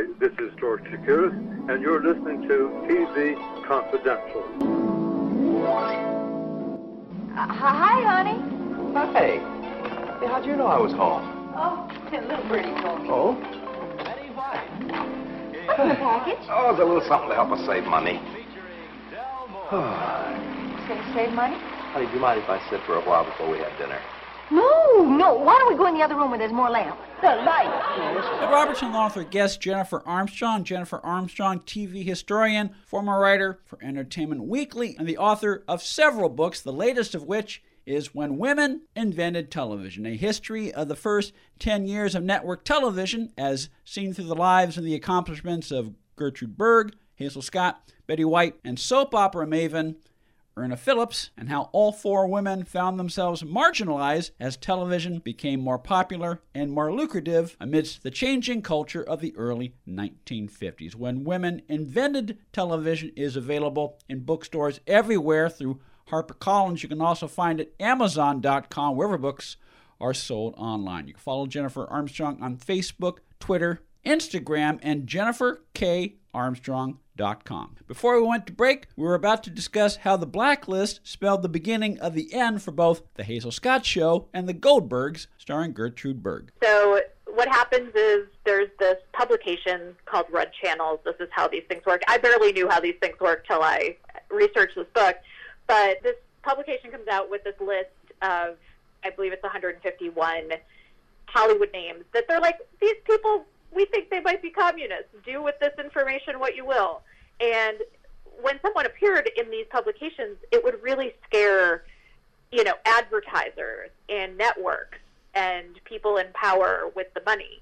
Hi, this is George Chakiris, and you're listening to TV Confidential. Uh, hi, honey. Hey. Hey, how'd you know I was home? Oh, a little birdie told me. Oh? What's in the package? Oh, it's a little something to help us save money. It's going to save money? Honey, do you mind if I sit for a while before we have dinner? No, no. Why don't we go in the other room where there's more lamp? The light. The Robertson Law Author guest Jennifer Armstrong. Jennifer Armstrong, TV historian, former writer for Entertainment Weekly, and the author of several books, the latest of which is When Women Invented Television, a history of the first 10 years of network television as seen through the lives and the accomplishments of Gertrude Berg, Hazel Scott, Betty White, and soap opera maven Irna Phillips, and how all four women found themselves marginalized as television became more popular and more lucrative amidst the changing culture of the early 1950s. When Women Invented Television is available in bookstores everywhere through HarperCollins. You can also find it Amazon.com, wherever books are sold online. You can follow Jennifer Armstrong on Facebook, Twitter, Instagram, and JenniferKArmstrong.com. Before we went to break, we were about to discuss how the blacklist spelled the beginning of the end for both The Hazel Scott Show and The Goldbergs, starring Gertrude Berg. So what happens is there's this publication called Red Channels. This is how these things work. I barely knew how these things work till I researched this book. But this publication comes out with this list of, I believe it's 151 Hollywood names that they're like, these people, we think they might be communists. Do with this information what you will. And when someone appeared in these publications, it would really scare, you know, advertisers and networks and people in power with the money.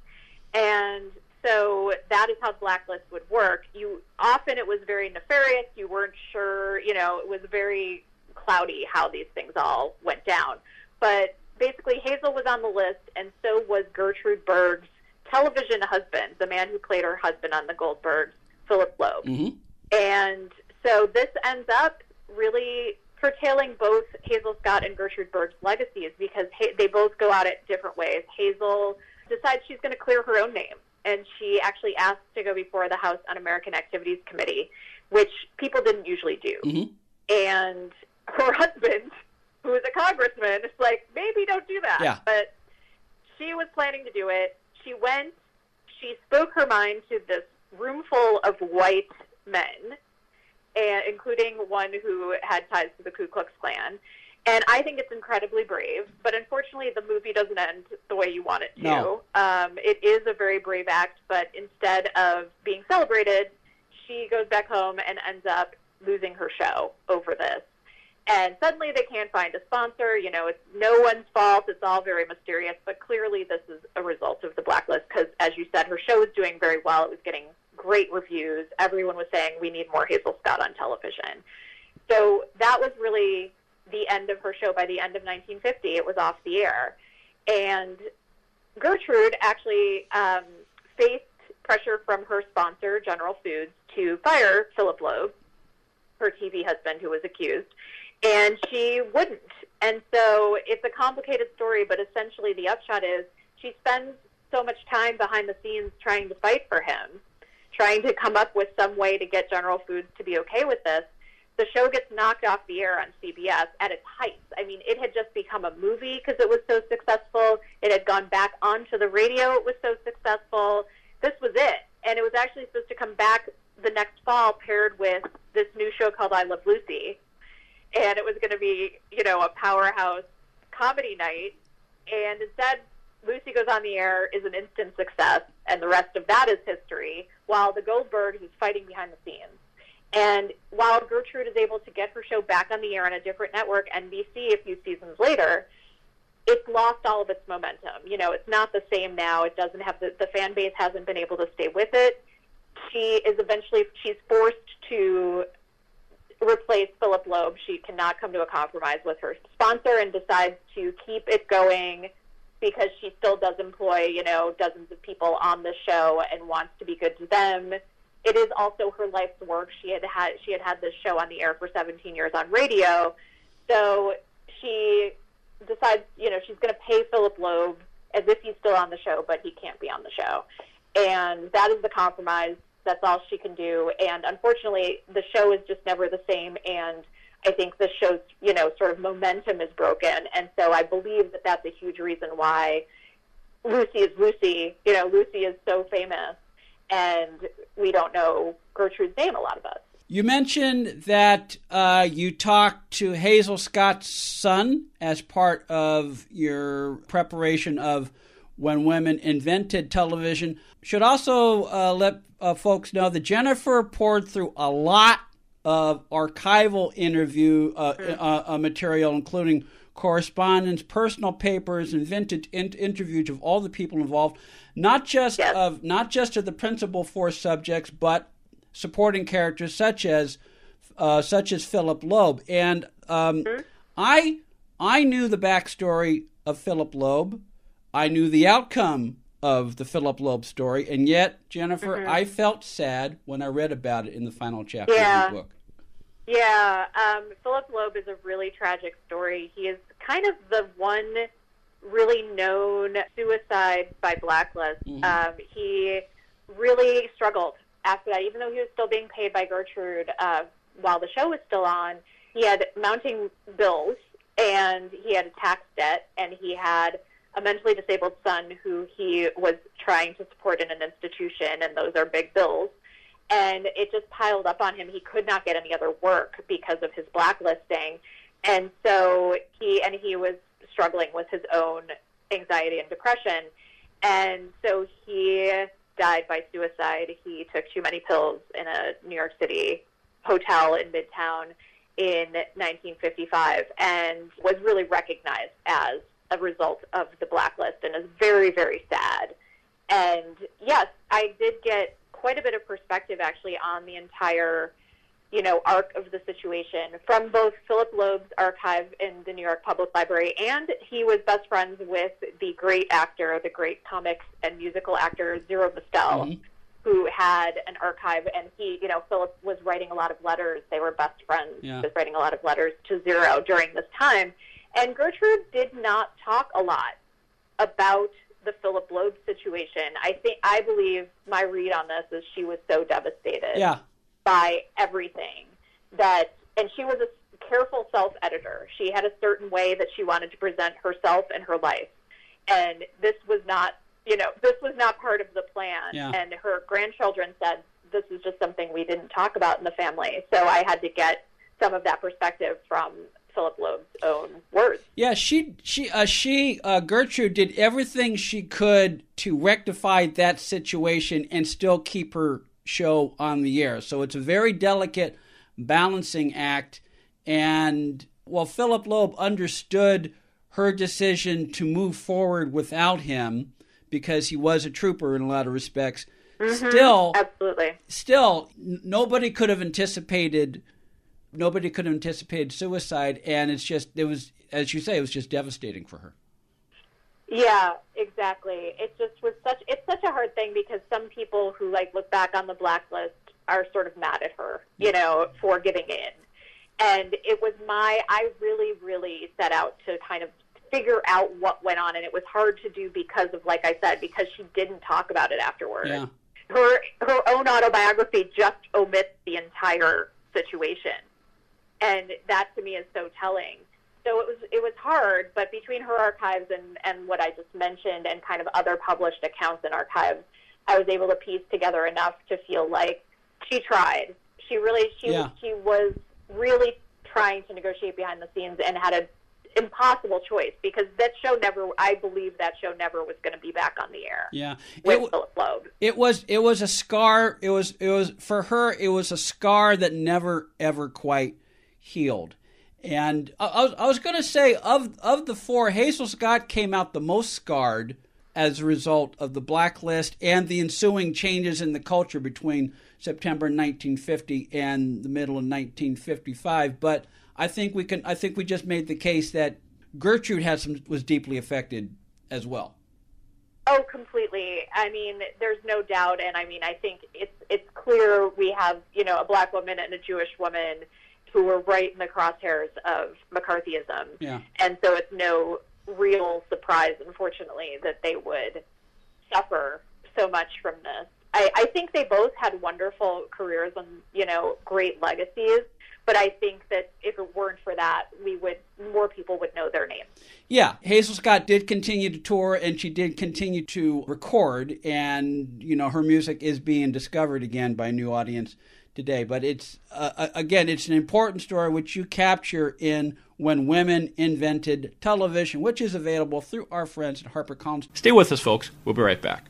And so that is how blacklist would work. You often it was very nefarious. You weren't sure, you know, it was very cloudy how these things all went down. But basically, Hazel was on the list, and so was Gertrude Berg's television husband, the man who played her husband on the Goldbergs, Philip Loeb. Mm-hmm. And so this ends up really curtailing both Hazel Scott and Gertrude Berg's legacies because ha- they both go out at different ways. Hazel decides she's going to clear her own name, and she actually asks to go before the House Un-American Activities Committee, which people didn't usually do. Mhm. And her husband, who is a congressman, is like, maybe don't do that. Yeah. But she was planning to do it. She went, she spoke her mind to this room full of white men, and including one who had ties to the Ku Klux Klan. And I think it's incredibly brave, but unfortunately, the movie doesn't end the way you want it to. No. Um, it is a very brave act, but instead of being celebrated, she goes back home and ends up losing her show over this. And suddenly they can't find a sponsor. You know, it's no one's fault. It's all very mysterious. But clearly, this is a result of the blacklist because, as you said, her show was doing very well. It was getting great reviews. Everyone was saying, we need more Hazel Scott on television. So that was really the end of her show. By the end of 1950, it was off the air. And Gertrude actually um, faced pressure from her sponsor, General Foods, to fire Philip Loeb, her TV husband who was accused, and she wouldn't. And so it's a complicated story, but essentially the upshot is she spends so much time behind the scenes trying to fight for him, trying to come up with some way to get General Foods to be okay with this. The show gets knocked off the air on CBS at its height. I mean, it had just become a movie because it was so successful. It had gone back onto the radio. It was so successful. This was it. And it was actually supposed to come back the next fall paired with this new show called I Love Lucy. And it was going to be, you know, a powerhouse comedy night. And instead, Lucy Goes on the Air is an instant success, and the rest of that is history, while the Goldbergs is fighting behind the scenes. And while Gertrude is able to get her show back on the air on a different network, NBC, a few seasons later, it's lost all of its momentum. You know, it's not the same now. It doesn't have the, the fan base hasn't been able to stay with it. She is eventually she's forced to replace Philip Loeb. She cannot come to a compromise with her sponsor and decides to keep it going because she still does employ, you know, dozens of people on the show and wants to be good to them. It is also her life's work. She had had she had had this show on the air for 17 years on radio. So she decides, you know, she's going to pay Philip Loeb as if he's still on the show, but he can't be on the show. and that is the compromise. That's all she can do. And unfortunately, the show is just never the same. And I think the show's, you know, sort of momentum is broken. And so I believe that that's a huge reason why Lucy is Lucy. You know, Lucy is so famous, and we don't know Gertrude's name, a lot of us. You mentioned that uh, you talked to Hazel Scott's son as part of your preparation of when women invented television. Should also uh, let uh, folks know that Jennifer poured through a lot of archival interview uh, uh, uh, material, including correspondence, personal papers, and vintage in- interviews of all the people involved, not just Yes. of not just of the principal four subjects, but supporting characters such as uh, such as Philip Loeb. And um, I I knew the backstory of Philip Loeb. I knew the outcome of the Philip Loeb story, and yet Jennifer, I felt sad when I read about it in the final chapter Yeah. of the book. Yeah, um, Philip Loeb is a really tragic story. He is kind of the one really known suicide by blacklist. Um, he really struggled after that, even though he was still being paid by Gertrude uh, while the show was still on. He had mounting bills, and he had a tax debt, and he had a mentally disabled son who he was trying to support in an institution, and those are big bills and it just piled up on him. He could not get any other work because of his blacklisting, and so he and he was struggling with his own anxiety and depression, and so he died by suicide. He took too many pills in a New York City hotel in Midtown in 1955, and was really recognized as a result of the blacklist, and is very very sad. And yes, I did get quite a bit of perspective actually on the entire, you know, arc of the situation from both Philip Loeb's archive in the New York Public Library, and he was best friends with the great actor, the great comics and musical actor Zero Mostel, Mhm. who had an archive, and he, you know, Philip was writing a lot of letters. They were best friends. Yeah. Was writing a lot of letters to Zero during this time, and Gertrude did not talk a lot about the Philip Loeb situation. I think I believe my read on this is she was so devastated Yeah, by everything that and she was a careful self-editor. She had a certain way that she wanted to present herself and her life. And this was not, you know, this was not part of the plan. Yeah. And her grandchildren said this is just something we didn't talk about in the family. So I had to get some of that perspective from Philip Loeb's own words. yeah. She she uh, she uh, Gertrude did everything she could to rectify that situation and still keep her show on the air. So it's a very delicate balancing act. And while Philip Loeb understood her decision to move forward without him because he was a trooper in a lot of respects, still Absolutely. still n- nobody could have anticipated nobody could have anticipated suicide and it's just it was as you say it was just devastating for her Yeah, exactly. It just was such it's such a hard thing because some people who like look back on the blacklist are sort of mad at her, you know, for giving in. And it was my I really really set out to kind of figure out what went on and it was hard to do because of like I said because she didn't talk about it afterwards. yeah Her her own autobiography just omits the entire situation. And that to me is so telling so it was it was hard, but between her archives and and what I just mentioned and kind of other published accounts and archives, I was able to piece together enough to feel like she tried. She really she Yeah. she was really trying to negotiate behind the scenes and had an impossible choice because that show never I believe that show never was going to be back on the air yeah with it, Philip Loeb. it was it was a scar it was it was for her it was a scar that never ever quite healed. And I, was, I was going to say of of the four Hazel Scott came out the most scarred as a result of the blacklist and the ensuing changes in the culture between September 1950 and the middle of 1955 but I think we can I think we just made the case that Gertrude some was deeply affected as well. Oh, completely. I mean, there's no doubt, and I mean, I think it's it's clear we have you know a black woman and a Jewish woman who were right in the crosshairs of McCarthyism, yeah and so it's no real surprise, unfortunately, that they would suffer so much from this. I, I think they both had wonderful careers and you know great legacies. But I think that if it weren't for that, we would more people would know their names. Yeah, Hazel Scott did continue to tour and she did continue to record, and you know her music is being discovered again by a new audience today. But it's uh, again, it's an important story which you capture in when women invented television, which is available through our friends at HarperCollins. Stay with us, folks. We'll be right back.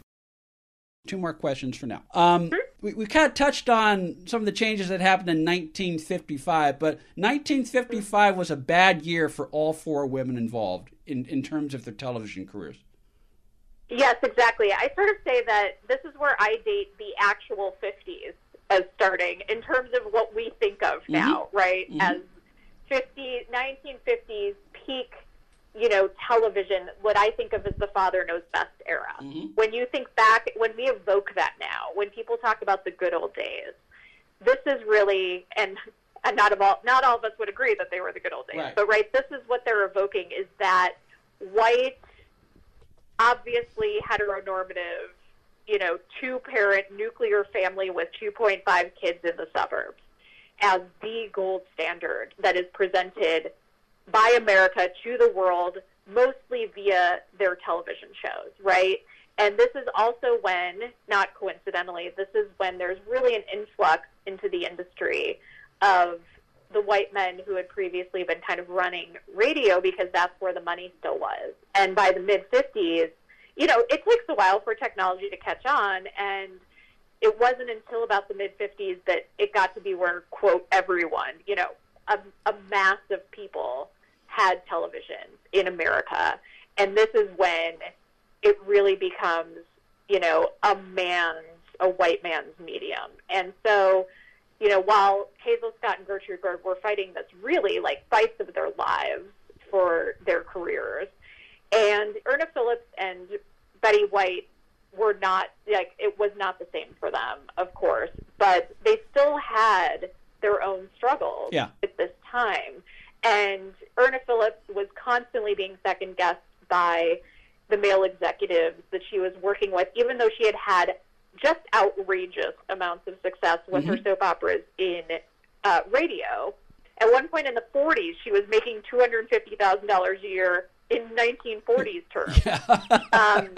Two more questions for now. Um, we, we kind of touched on some of the changes that happened in 1955, but 1955 was a bad year for all four women involved in, in terms of their television careers. Yes, exactly. I sort of say that this is where I date the actual 50s as starting in terms of what we think of mm-hmm. now, right? Mm-hmm. As 50, 1950s peak you know, television, what I think of as the father knows best era. Mm-hmm. When you think back, when we evoke that now, when people talk about the good old days, this is really, and, and not all, not all of us would agree that they were the good old days, right. but right, this is what they're evoking is that white, obviously heteronormative, you know, two parent nuclear family with 2.5 kids in the suburbs as the gold standard that is presented by America to the world, mostly via their television shows, right? And this is also when, not coincidentally, this is when there's really an influx into the industry of the white men who had previously been kind of running radio because that's where the money still was. And by the mid 50s, you know, it takes a while for technology to catch on. And it wasn't until about the mid 50s that it got to be where, quote, everyone, you know, a, a mass of people had television in America. And this is when it really becomes, you know, a man's, a white man's medium. And so, you know, while Hazel Scott and Gertrude Berg were fighting this really like fights of their lives for their careers, and Irna Phillips and Betty White were not like it was not the same for them, of course, but they still had their own struggles yeah. at this time. And Irna Phillips was constantly being second guessed by the male executives that she was working with, even though she had had just outrageous amounts of success with mm-hmm. her soap operas in uh, radio. At one point in the 40s, she was making $250,000 a year in 1940s terms, yeah. um,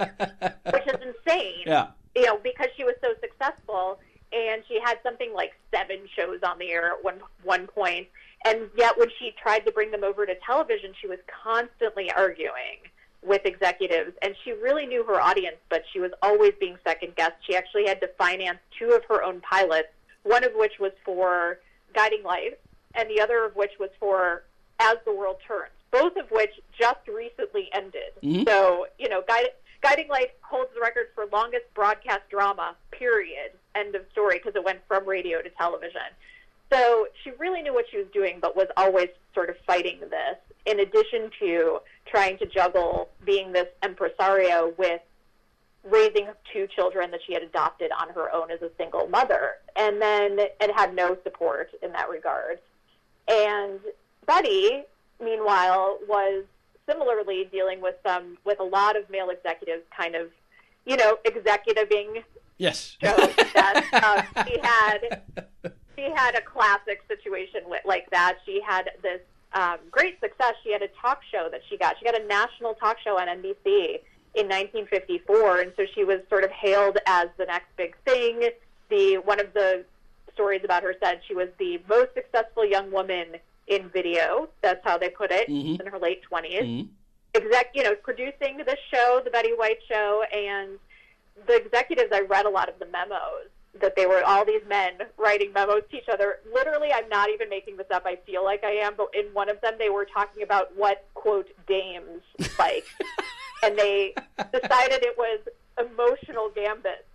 which is insane. Yeah. You know, because she was so successful, and she had something like seven shows on the air at one one point, and yet, when she tried to bring them over to television, she was constantly arguing with executives, and she really knew her audience, but she was always being second guessed. She actually had to finance two of her own pilots, one of which was for Guiding Light, and the other of which was for As the World Turns, both of which just recently ended. Mm-hmm. So, you know, Guide, Guiding Light holds the record for longest broadcast drama, period, end of story, because it went from radio to television. So she really knew what she was doing, but was always sort of fighting this, in addition to trying to juggle being this impresario with raising two children that she had adopted on her own as a single mother, and then it had no support in that regard. And Betty, meanwhile, was similarly dealing with some with a lot of male executives, kind of, you know, executiving. Yes. that um, she had she had a classic situation with, like that. She had this um, great success. She had a talk show that she got. She got a national talk show on NBC in 1954, and so she was sort of hailed as the next big thing. The one of the stories about her said she was the most successful young woman in video. That's how they put it mm-hmm. in her late 20s. Mm-hmm. Exec, you know, producing the show, the Betty White show, and the executives. I read a lot of the memos that they were all these men writing memos to each other. Literally, I'm not even making this up. I feel like I am, but in one of them, they were talking about what quote dames like, and they decided it was emotional gambit.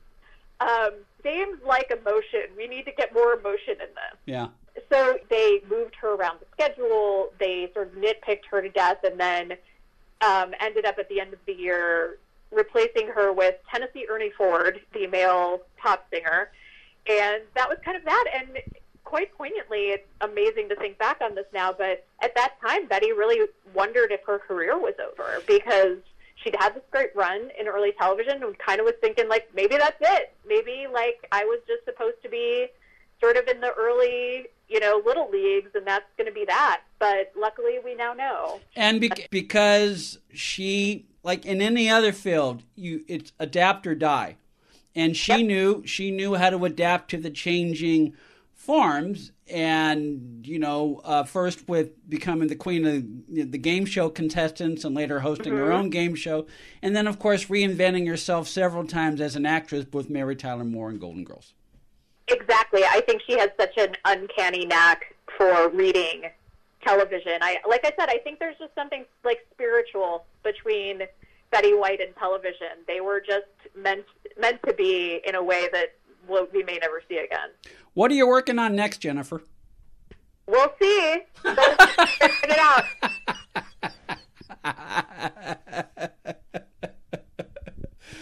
Um, dames like emotion. We need to get more emotion in this. Yeah. So they moved her around the schedule. They sort of nitpicked her to death, and then um, ended up at the end of the year replacing her with Tennessee Ernie Ford, the male pop singer. And that was kind of that. And quite poignantly, it's amazing to think back on this now, but at that time, Betty really wondered if her career was over because she'd had this great run in early television and kind of was thinking like maybe that's it. Maybe like I was just supposed to be sort of in the early, you know, little leagues and that's going to be that. But luckily we now know. And be- because she like in any other field, you it's adapt or die. And she yep. knew she knew how to adapt to the changing forms and you know uh, first with becoming the queen of the game show contestants and later hosting mm-hmm. her own game show and then of course reinventing herself several times as an actress with mary tyler moore and golden girls exactly i think she has such an uncanny knack for reading television i like i said i think there's just something like spiritual between betty white and television they were just meant meant to be in a way that we may never see again what are you working on next, Jennifer? We'll see. Figure it out.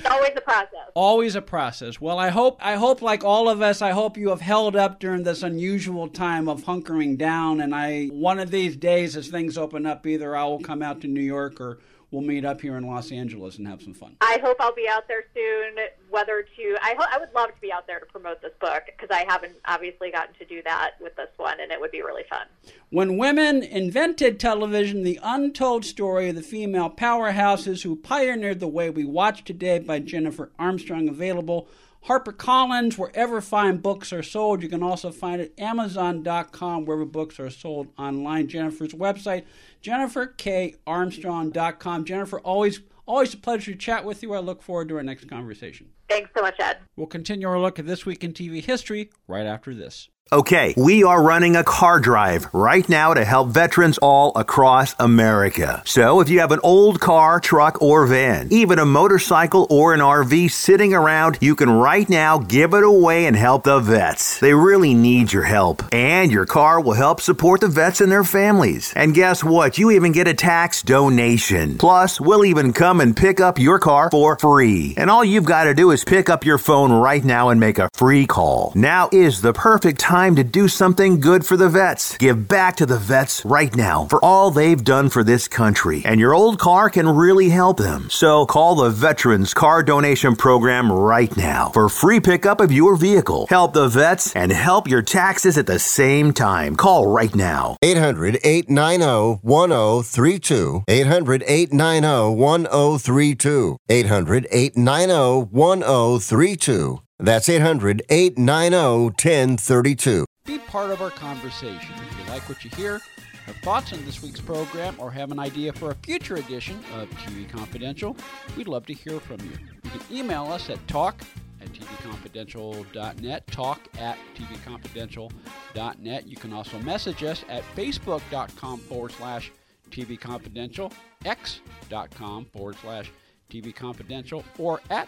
always a process. Always a process. Well, I hope I hope like all of us, I hope you have held up during this unusual time of hunkering down and I one of these days as things open up either I will come out to New York or we'll meet up here in Los Angeles and have some fun. I hope I'll be out there soon. Whether to, I I would love to be out there to promote this book because I haven't obviously gotten to do that with this one, and it would be really fun. When women invented television, the untold story of the female powerhouses who pioneered the way we watch today by Jennifer Armstrong, available HarperCollins, wherever fine books are sold. You can also find it Amazon.com, wherever books are sold online. Jennifer's website, JenniferKArmstrong.com. Jennifer, always always a pleasure to chat with you. I look forward to our next conversation. Thanks so much, Ed. We'll continue our look at this week in TV history right after this. Okay, we are running a car drive right now to help veterans all across America. So if you have an old car, truck, or van, even a motorcycle or an RV sitting around, you can right now give it away and help the vets. They really need your help. And your car will help support the vets and their families. And guess what? You even get a tax donation. Plus, we'll even come and pick up your car for free. And all you've got to do is pick up your phone right now and make a free call. Now is the perfect time to do something good for the vets. Give back to the vets right now for all they've done for this country. And your old car can really help them. So call the Veterans Car Donation Program right now for free pickup of your vehicle. Help the vets and help your taxes at the same time. Call right now. 800 890 1032. 800 890 1032. 800 890 1032. That's 800 890 1032. Be part of our conversation. If you like what you hear, have thoughts on this week's program, or have an idea for a future edition of TV Confidential, we'd love to hear from you. You can email us at talk at tvconfidential.net, talk at tvconfidential.net. You can also message us at facebook.com forward slash tvconfidential, x.com forward slash tvconfidential, or at